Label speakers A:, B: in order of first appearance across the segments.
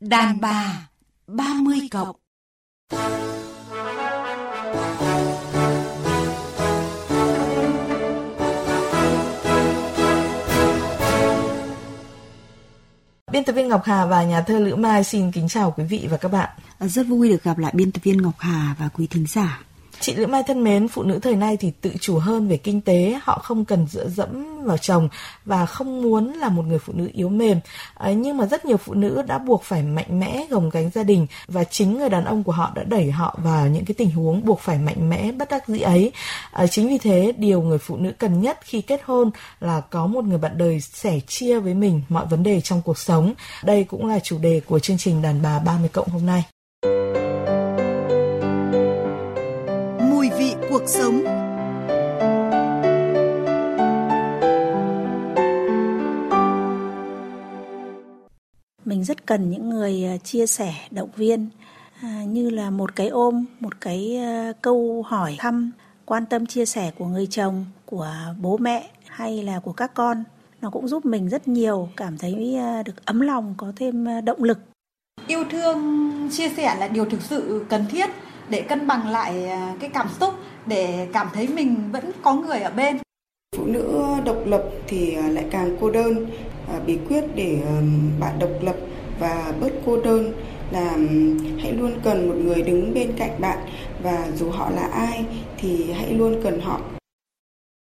A: Đàn bà 30 cộng
B: Biên tập viên Ngọc Hà và nhà thơ Lữ Mai xin kính chào quý vị và các bạn.
C: Rất vui được gặp lại biên tập viên Ngọc Hà và quý thính giả.
B: Chị Lữ Mai thân mến, phụ nữ thời nay thì tự chủ hơn về kinh tế, họ không cần dựa dẫm vào chồng và không muốn là một người phụ nữ yếu mềm. À, nhưng mà rất nhiều phụ nữ đã buộc phải mạnh mẽ gồng gánh gia đình và chính người đàn ông của họ đã đẩy họ vào những cái tình huống buộc phải mạnh mẽ bất đắc dĩ ấy. À, chính vì thế, điều người phụ nữ cần nhất khi kết hôn là có một người bạn đời sẻ chia với mình mọi vấn đề trong cuộc sống. Đây cũng là chủ đề của chương trình Đàn bà 30 cộng hôm nay.
A: Cuộc sống.
D: Mình rất cần những người à, chia sẻ, động viên à, như là một cái ôm, một cái à, câu hỏi thăm, quan tâm chia sẻ của người chồng, của bố mẹ hay là của các con. Nó cũng giúp mình rất nhiều, cảm thấy được ấm lòng, có thêm động lực.
E: Yêu thương, chia sẻ là điều thực sự cần thiết để cân bằng lại à, cái cảm xúc để cảm thấy mình vẫn có người ở bên.
F: Phụ nữ độc lập thì à, lại càng cô đơn à, bí quyết để bạn độc lập và bớt cô đơn là hãy luôn cần một người đứng bên cạnh bạn và dù họ là ai thì hãy luôn cần họ.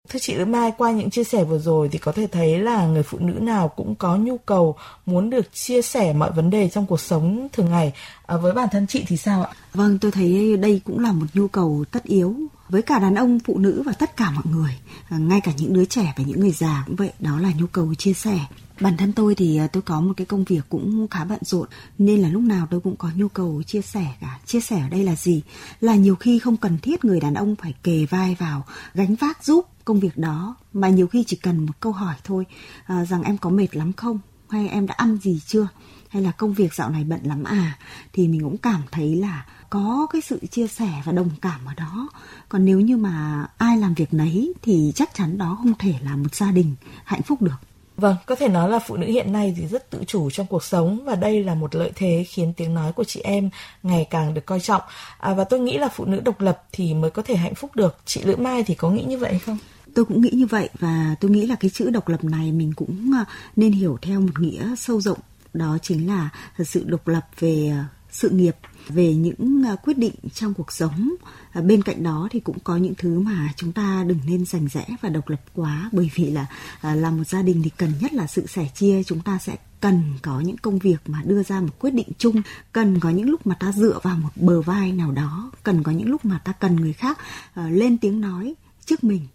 B: Thưa chị Mai, qua những chia sẻ vừa rồi thì có thể thấy là người phụ nữ nào cũng có nhu cầu muốn được chia sẻ mọi vấn đề trong cuộc sống thường ngày. À, với bản thân chị thì sao ạ?
C: Vâng, tôi thấy đây cũng là một nhu cầu tất yếu với cả đàn ông, phụ nữ và tất cả mọi người, à, ngay cả những đứa trẻ và những người già cũng vậy, đó là nhu cầu chia sẻ. Bản thân tôi thì à, tôi có một cái công việc cũng khá bận rộn nên là lúc nào tôi cũng có nhu cầu chia sẻ cả. Chia sẻ ở đây là gì? Là nhiều khi không cần thiết người đàn ông phải kề vai vào gánh vác giúp công việc đó mà nhiều khi chỉ cần một câu hỏi thôi à, rằng em có mệt lắm không hay em đã ăn gì chưa hay là công việc dạo này bận lắm à thì mình cũng cảm thấy là có cái sự chia sẻ và đồng cảm ở đó còn nếu như mà ai làm việc nấy thì chắc chắn đó không thể là một gia đình hạnh phúc được
B: Vâng, có thể nói là phụ nữ hiện nay thì rất tự chủ trong cuộc sống và đây là một lợi thế khiến tiếng nói của chị em ngày càng được coi trọng. À, và tôi nghĩ là phụ nữ độc lập thì mới có thể hạnh phúc được. Chị Lữ Mai thì có nghĩ như vậy không?
C: Tôi cũng nghĩ như vậy và tôi nghĩ là cái chữ độc lập này mình cũng ờ, nên hiểu theo một nghĩa sâu rộng. Đó chính là sự độc lập về ờ, sự nghiệp, về những ờ, quyết định trong cuộc sống. Bên cạnh đó thì cũng có những thứ mà chúng ta đừng nên giành rẽ và độc lập quá, bởi vì là là một gia đình thì cần nhất là sự sẻ chia. Chúng ta sẽ cần có những công việc mà đưa ra một quyết định chung, cần có những lúc mà ta dựa vào một bờ vai nào đó, cần có những lúc mà ta cần người khác lên tiếng nói trước mình.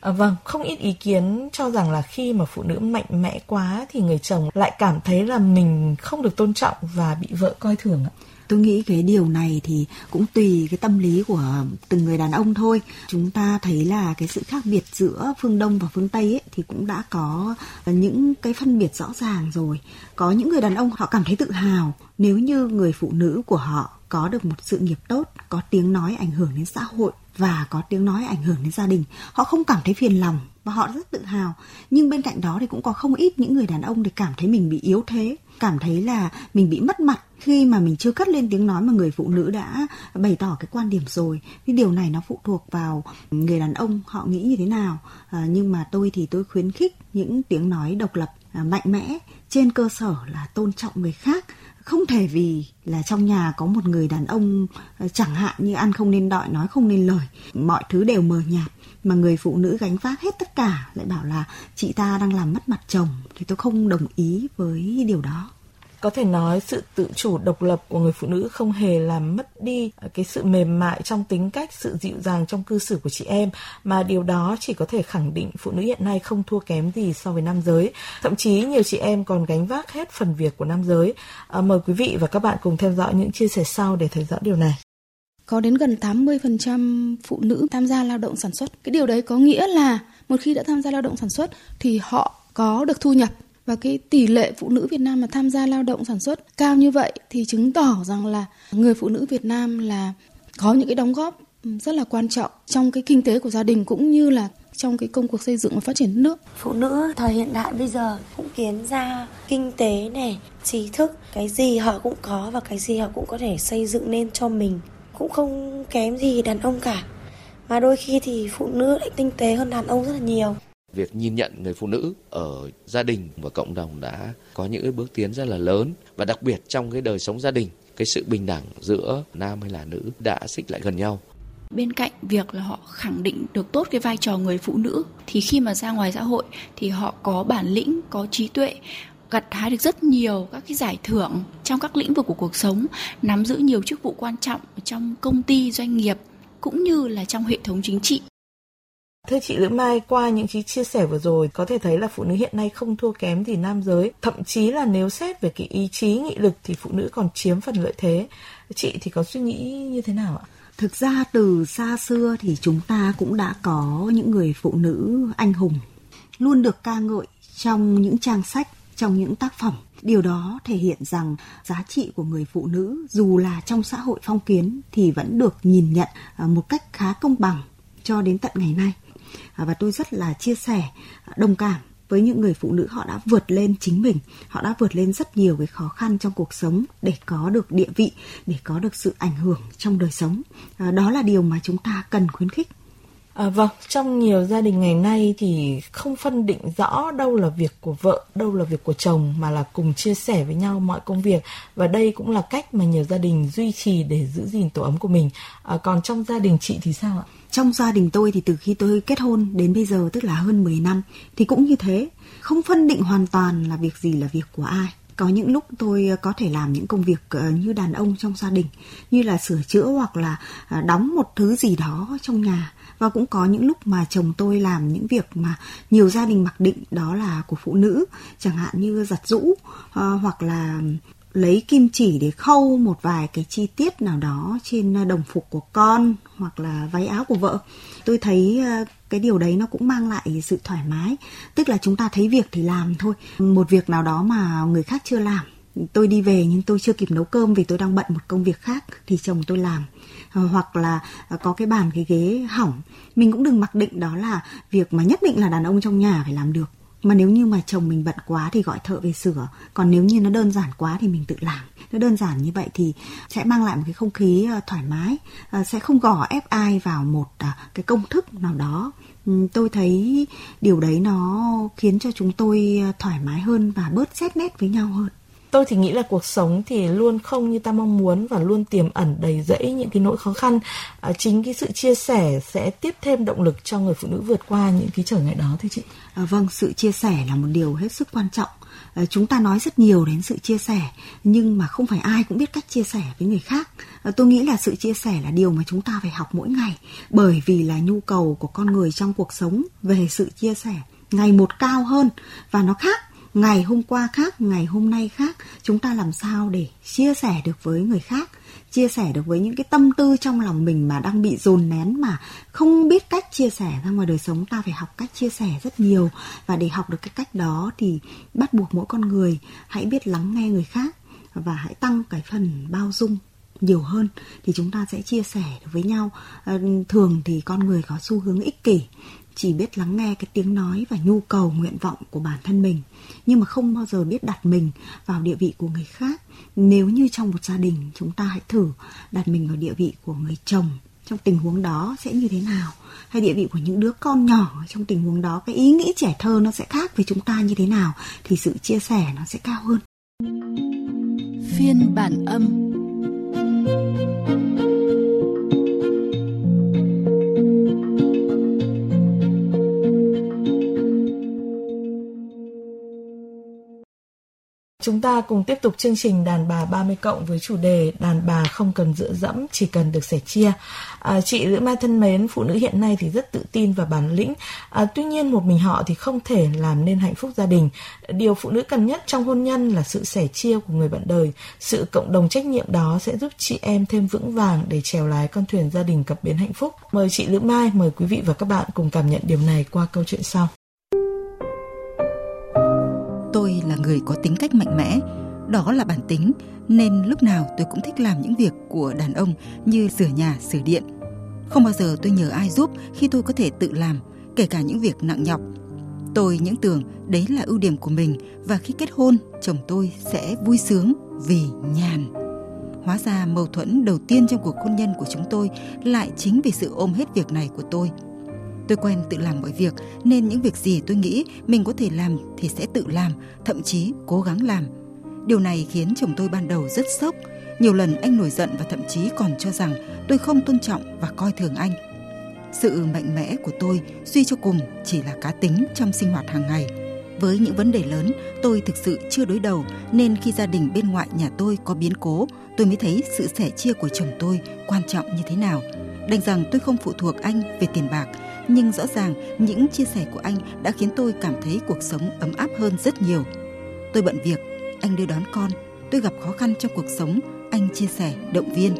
B: À, vâng, không ít ý kiến cho rằng là khi mà phụ nữ mạnh mẽ quá thì người chồng lại cảm thấy là mình không được tôn trọng và bị vợ coi thường ạ.
C: Tôi nghĩ cái điều này thì cũng tùy cái tâm lý của từng người đàn ông thôi. Chúng ta thấy là cái sự khác biệt giữa phương đông và phương tây ấy, thì cũng đã có những cái phân biệt rõ ràng rồi. Có những người đàn ông họ cảm thấy tự hào nếu như người phụ nữ của họ có được một sự nghiệp tốt có tiếng nói ảnh hưởng đến xã hội và có tiếng nói ảnh hưởng đến gia đình. Họ không cảm thấy phiền lòng và họ rất tự hào. Nhưng bên cạnh đó thì cũng có không ít những người đàn ông thì cảm thấy mình bị yếu thế cảm thấy là mình bị mất mặt khi mà mình chưa cất lên tiếng nói mà người phụ nữ đã bày tỏ cái quan điểm rồi. Thì điều này nó phụ thuộc vào người đàn ông họ nghĩ như thế nào. À, nhưng mà tôi thì tôi khuyến khích những tiếng nói độc lập à, mạnh mẽ trên cơ sở là tôn trọng người khác không thể vì là trong nhà có một người đàn ông ờ, chẳng hạn như ăn không nên đọi nói không nên lời, mọi thứ đều mờ nhạt, mà người phụ nữ gánh vác hết tất cả, lại bảo là, chị ta đang làm mất mặt chồng, thì tôi không đồng ý với điều đó
B: có thể nói sự tự chủ độc lập của người phụ nữ không hề làm mất đi cái sự mềm mại trong tính cách sự dịu dàng trong cư xử của chị em. Mà điều đó chỉ có thể khẳng định phụ nữ hiện nay không thua kém gì so với nam giới. Thậm chí nhiều chị em còn gánh vác hết phần việc của nam giới. À, mời quý vị và các bạn cùng theo dõi những chia sẻ sau để thấy rõ điều này.
G: Có đến gần 80% phụ nữ tham gia lao động sản xuất. Cái điều đấy có nghĩa là một khi đã tham gia lao động sản xuất thì họ có được thu nhập và cái tỷ lệ phụ nữ Việt Nam mà tham gia lao động sản xuất cao như vậy thì chứng tỏ rằng là người phụ nữ Việt Nam là có những cái đóng góp rất là quan trọng trong cái kinh tế của gia đình cũng như là trong cái công cuộc xây dựng và phát triển nước.
H: Phụ nữ thời hiện đại bây giờ cũng kiến ra kinh tế này, trí thức, cái gì họ cũng có và cái gì họ cũng có thể xây dựng nên cho mình. Cũng không kém gì đàn ông cả. Mà đôi khi thì phụ nữ lại tinh tế hơn đàn ông rất là nhiều
I: việc nhìn nhận người phụ nữ ở gia đình và cộng đồng đã có những bước tiến rất là lớn. Và đặc biệt trong cái đời sống gia đình, cái sự bình đẳng giữa nam hay là nữ đã xích lại gần nhau.
J: Bên cạnh việc là họ khẳng định được tốt cái vai trò người phụ nữ, thì khi mà ra ngoài xã hội thì họ có bản lĩnh, có trí tuệ, gặt hái được rất nhiều các cái giải thưởng trong các lĩnh vực của cuộc sống, nắm giữ nhiều chức vụ quan trọng trong công ty, doanh nghiệp, cũng như là trong hệ thống chính trị.
B: Thưa chị Lữ Mai, qua những cái chia sẻ vừa rồi có thể thấy là phụ nữ hiện nay không thua kém gì nam giới. Thậm chí là nếu xét về cái ý chí nghị lực thì phụ nữ còn chiếm phần lợi thế. Chị thì có suy nghĩ như thế nào ạ?
C: Thực ra từ xa xưa thì chúng ta cũng đã có những người phụ nữ anh hùng luôn được ca ngợi trong những trang sách, trong những tác phẩm. Điều đó thể hiện rằng giá trị của người phụ nữ dù là trong xã hội phong kiến thì vẫn được nhìn nhận à, một cách khá công bằng cho đến tận ngày nay. À, và tôi rất là chia sẻ, à, đồng cảm với những người phụ nữ họ đã vượt lên chính mình họ đã vượt lên rất nhiều cái khó khăn trong cuộc sống để có được địa vị để có được sự ảnh hưởng trong đời sống. À, đó là điều mà chúng ta cần khuyến khích.
B: À, vâng, trong nhiều gia đình ngày nay thì không phân định rõ đâu là việc của vợ, đâu là việc của chồng mà là cùng chia sẻ với nhau mọi công việc và đây cũng là cách mà nhiều gia đình duy trì để giữ gìn tổ ấm của mình. À, còn trong gia đình chị thì sao ạ?
C: Trong gia đình tôi thì từ khi tôi kết hôn đến bây giờ tức là hơn 10 năm thì cũng như thế, không phân định hoàn toàn là việc gì là việc của ai có những lúc tôi ờ, có thể làm những công việc ờ, như đàn ông trong gia đình, như là sửa chữa hoặc là ờ, đóng một thứ gì đó trong nhà. Và cũng có những lúc mà chồng tôi làm những việc mà nhiều gia đình mặc định, đó là của phụ nữ, chẳng hạn như giặt rũ hoặc là lấy kim chỉ để khâu một vài cái chi tiết nào đó trên đồng phục của con hoặc là váy áo của vợ. Tôi thấy cái điều đấy nó cũng mang lại sự thoải mái. Tức là chúng ta thấy việc thì làm thôi. Một việc nào đó mà người khác chưa làm. Tôi đi về nhưng tôi chưa kịp nấu cơm vì tôi đang bận một công việc khác thì chồng tôi làm. Ờ, hoặc là ờ, có cái bàn, cái ghế hỏng. Mình cũng đừng mặc định đó là việc mà nhất định là đàn ông trong nhà phải làm được. Mà nếu như mà chồng mình bận quá thì gọi thợ về sửa. Còn nếu như nó đơn giản quá thì mình tự làm nó đơn giản như vậy thì sẽ mang lại một cái không khí ờ, thoải mái sẽ không gò ép ai vào một cái công thức nào đó. Ừ, tôi thấy điều đấy nó khiến cho chúng tôi thoải mái hơn và bớt xét nét với nhau hơn.
B: Tôi thì nghĩ là cuộc sống thì luôn không như ta mong muốn và luôn tiềm ẩn đầy rẫy những cái nỗi khó khăn. À, chính cái sự chia sẻ sẽ tiếp thêm động lực cho người phụ nữ vượt qua những cái trở ngại đó thưa chị.
C: À, vâng sự chia sẻ là một điều hết sức quan trọng. à, Ờ, chúng ta nói rất nhiều đến sự chia sẻ, nhưng mà không phải ai cũng biết cách chia sẻ với người khác. Ờ, tôi nghĩ là sự chia sẻ là điều mà chúng ta phải học mỗi ngày, bởi vì là nhu cầu của con người trong cuộc sống về sự chia sẻ ngày một cao hơn và nó khác ngày hôm qua khác, ngày hôm nay khác, chúng ta làm sao để chia sẻ được với người khác, chia sẻ được với những cái tâm tư trong lòng mình mà đang bị dồn nén mà không biết cách chia sẻ ra ngoài đời sống. Ta phải học cách chia sẻ rất nhiều và để học được cái cách đó thì bắt buộc mỗi con người hãy biết lắng nghe người khác và hãy tăng cái phần bao dung nhiều hơn thì chúng ta sẽ chia sẻ được với nhau. Ờ, thường thì con người có xu hướng ích kỷ chỉ biết lắng nghe cái tiếng nói và nhu cầu, nguyện vọng của bản thân mình, nhưng mà không bao giờ biết đặt mình vào địa vị của người khác. Nếu như trong một gia đình chúng ta hãy thử đặt mình vào địa vị của người chồng, trong tình huống đó sẽ như thế nào? Hay địa vị của những đứa con nhỏ trong tình huống đó, cái ý nghĩ trẻ thơ nó sẽ khác với chúng ta như thế nào thì sự chia sẻ nó sẽ cao hơn.
A: Phiên bản âm.
B: Chúng ta cùng tiếp tục chương trình đàn bà 30 cộng với chủ đề đàn bà không cần dựa dẫm, chỉ cần được sẻ chia. À, chị Lữ Mai thân mến, phụ nữ hiện nay thì rất tự tin và bản lĩnh. À, tuy nhiên một mình họ thì không thể làm nên hạnh phúc gia đình. Điều phụ nữ cần nhất trong hôn nhân là sự sẻ chia của người bạn đời. Sự cộng đồng trách nhiệm đó sẽ giúp chị em thêm vững vàng để trèo lái con thuyền gia đình cập bến hạnh phúc. Mời chị Lữ Mai, mời quý vị và các bạn cùng cảm nhận điều này qua câu chuyện sau
K: tôi là người có tính cách mạnh mẽ, đó là bản tính nên lúc nào tôi cũng thích làm những việc của đàn ông như sửa nhà, sửa điện. Không bao giờ tôi nhờ ai giúp khi tôi có thể tự làm, kể cả những việc nặng nhọc. Tôi những tưởng đấy là ưu điểm của mình và khi kết hôn, chồng tôi sẽ vui sướng vì nhàn. Hóa ra mâu thuẫn đầu tiên trong cuộc hôn nhân của chúng tôi lại chính vì sự ôm hết việc này của tôi. Tôi quen tự làm mọi việc nên những việc gì tôi nghĩ mình có thể làm thì sẽ tự làm, thậm chí cố gắng làm. Điều này khiến chồng tôi ban đầu rất sốc. Nhiều lần anh nổi giận và thậm chí còn cho rằng tôi không tôn trọng và coi thường anh. Sự mạnh mẽ của tôi suy cho cùng chỉ là cá tính trong sinh hoạt hàng ngày. Với những vấn đề lớn, tôi thực sự chưa đối đầu nên khi gia đình bên ngoại nhà tôi có biến cố, tôi mới thấy sự sẻ chia của chồng tôi quan trọng như thế nào. Đành rằng tôi không phụ thuộc anh về tiền bạc, nhưng rõ ràng những chia sẻ của anh đã khiến tôi cảm thấy cuộc sống ấm áp hơn rất nhiều. Tôi bận việc, anh đưa đón con, tôi gặp khó khăn trong cuộc sống, anh chia sẻ, động viên.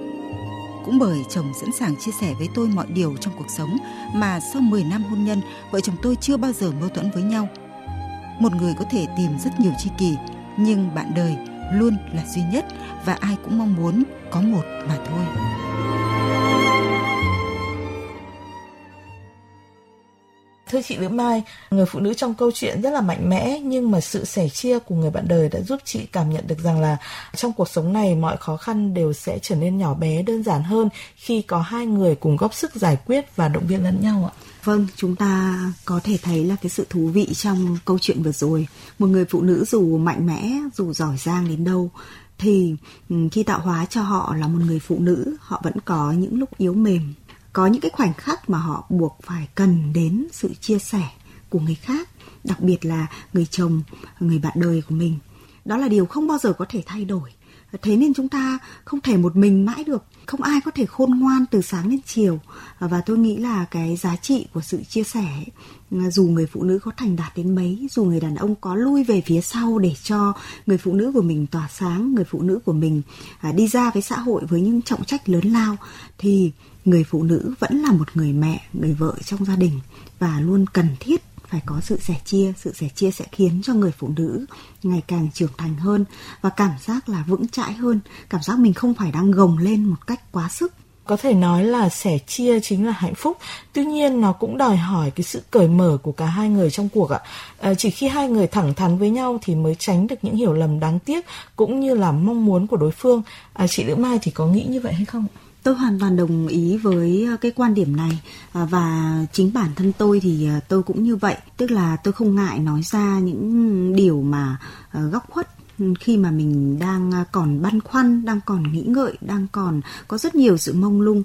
K: Cũng bởi chồng sẵn sàng chia sẻ với tôi mọi điều trong cuộc sống mà sau 10 năm hôn nhân, vợ chồng tôi chưa bao giờ mâu thuẫn với nhau. Một người có thể tìm rất nhiều tri kỷ, nhưng bạn đời luôn là duy nhất và ai cũng mong muốn có một mà thôi.
B: Thưa chị Lữ Mai, người phụ nữ trong câu chuyện rất là mạnh mẽ nhưng mà sự sẻ chia của người bạn đời đã giúp chị cảm nhận được rằng là trong cuộc sống này mọi khó khăn đều sẽ trở nên nhỏ bé đơn giản hơn khi có hai người cùng góp sức giải quyết và động viên lẫn nhau ạ.
C: Vâng, chúng ta có thể thấy là cái sự thú vị trong câu chuyện vừa rồi. Một người phụ nữ dù mạnh mẽ, dù giỏi giang đến đâu thì ừ, khi tạo hóa cho họ là một người phụ nữ, họ vẫn có những lúc yếu mềm, có những cái khoảnh khắc mà họ buộc phải cần đến sự chia sẻ của người khác, đặc biệt là người chồng, người bạn đời của mình. Đó là điều không bao giờ có thể thay đổi. Thế nên chúng ta không thể một mình mãi được. Không ai có thể khôn ngoan từ sáng đến chiều. Và tôi nghĩ là cái giá trị của sự chia sẻ, dù người phụ nữ có thành đạt đến mấy, dù người đàn ông có lui về phía sau để cho người phụ nữ của mình tỏa sáng, người phụ nữ của mình à, đi ra với xã hội với những trọng trách lớn lao, thì người phụ nữ vẫn là một người mẹ người vợ trong gia đình và luôn cần thiết phải có sự sẻ chia. Sự sẻ chia sẽ khiến cho người phụ nữ ngày càng trưởng thành hơn và cảm giác là vững chãi hơn. Cảm giác mình không phải đang gồng lên một cách quá sức.
B: Có thể nói là sẻ chia chính là hạnh phúc. Tuy nhiên nó cũng đòi hỏi cái sự cởi mở của cả hai người trong cuộc ạ. À, chỉ khi hai người thẳng thắn với nhau thì mới tránh được những hiểu lầm đáng tiếc cũng như là mong muốn của đối phương. À, chị lữ mai thì có nghĩ như vậy hay không
C: tôi hoàn toàn đồng ý với ờ, cái quan điểm này. À, và chính bản thân tôi thì ờ, tôi cũng như vậy. Tức là tôi không ngại nói ra những điều mà ờ, góc khuất khi mà mình đang còn băn khoăn, đang còn nghĩ ngợi, đang còn có rất nhiều sự mông lung.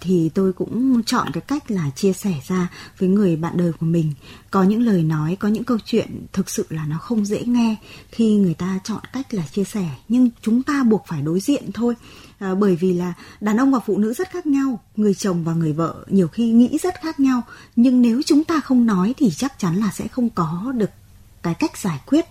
C: Thì tôi cũng chọn cái cách là chia sẻ ra với người bạn đời của mình. Có những lời nói, có những câu chuyện thực sự là nó không dễ nghe khi người ta chọn cách là chia sẻ. Nhưng chúng ta buộc phải đối diện thôi à, bởi vì là đàn ông và phụ nữ rất khác nhau người chồng và người vợ nhiều khi nghĩ rất khác nhau. Nhưng nếu chúng ta không nói thì chắc chắn là sẽ không có được cái cách giải quyết.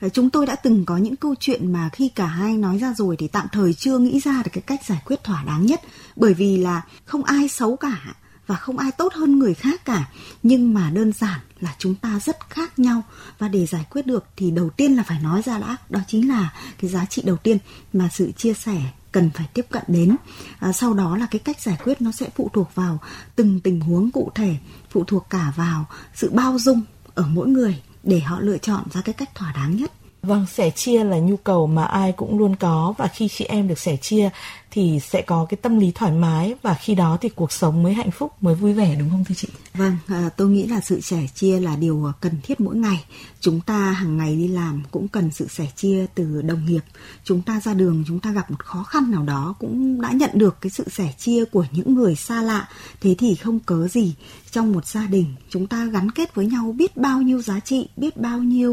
C: À, chúng tôi đã từng có những câu chuyện mà khi cả hai nói ra rồi thì tạm thời chưa nghĩ ra được cái cách giải quyết thỏa đáng nhất. Bởi vì là không ai xấu cả và không ai tốt hơn người khác cả. Nhưng mà đơn giản là chúng ta rất khác nhau. Và để giải quyết được thì đầu tiên là phải nói ra đã. Đó chính là cái giá trị đầu tiên mà sự chia sẻ cần phải tiếp cận đến. À, sau đó là cái cách giải quyết nó sẽ phụ thuộc vào từng tình huống cụ thể phụ thuộc cả vào sự bao dung ở mỗi người để họ lựa chọn ra cái cách thỏa đáng nhất.
B: Vâng, sẻ chia là nhu cầu mà ai cũng luôn có và khi chị em được sẻ chia thì sẽ có cái tâm lý thoải mái và khi đó thì cuộc sống mới hạnh phúc, mới vui vẻ đúng không thưa chị?
C: Vâng, à, tôi nghĩ là sự sẻ chia là điều cần thiết mỗi ngày. Chúng ta hàng ngày đi làm cũng cần sự sẻ chia từ đồng nghiệp. Chúng ta ra đường chúng ta gặp một khó khăn nào đó cũng đã nhận được cái sự sẻ chia của những người xa lạ. Thế thì không cớ gì trong một gia đình chúng ta gắn kết với nhau biết bao nhiêu giá trị, biết bao nhiêu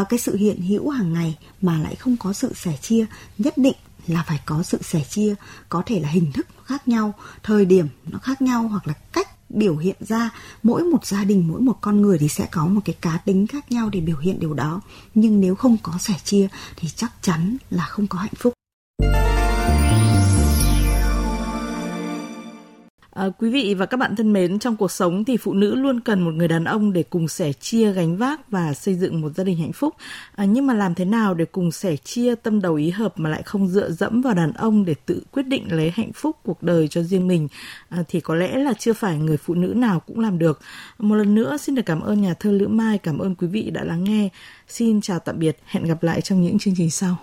C: uh, cái sự hiện hữu hàng ngày mà lại không có sự sẻ chia nhất định là phải có sự sẻ chia, có thể là hình thức khác nhau, thời điểm nó khác nhau hoặc là cách biểu hiện ra. Mỗi một gia đình, mỗi một con người thì sẽ có một cái cá tính khác nhau để biểu hiện điều đó. Nhưng nếu không có sẻ chia thì chắc chắn là không có hạnh phúc.
B: À, quý vị và các bạn thân mến, trong cuộc sống thì phụ nữ luôn cần một người đàn ông để cùng sẻ chia gánh vác và xây dựng một gia đình hạnh phúc. À, nhưng mà làm thế nào để cùng sẻ chia tâm đầu ý hợp mà lại không dựa dẫm vào đàn ông để tự quyết định lấy hạnh phúc cuộc đời cho riêng mình à, thì có lẽ là chưa phải người phụ nữ nào cũng làm được. Một lần nữa xin được cảm ơn nhà thơ Lữ Mai, cảm ơn quý vị đã lắng nghe. Xin chào tạm biệt, hẹn gặp lại trong những chương trình sau.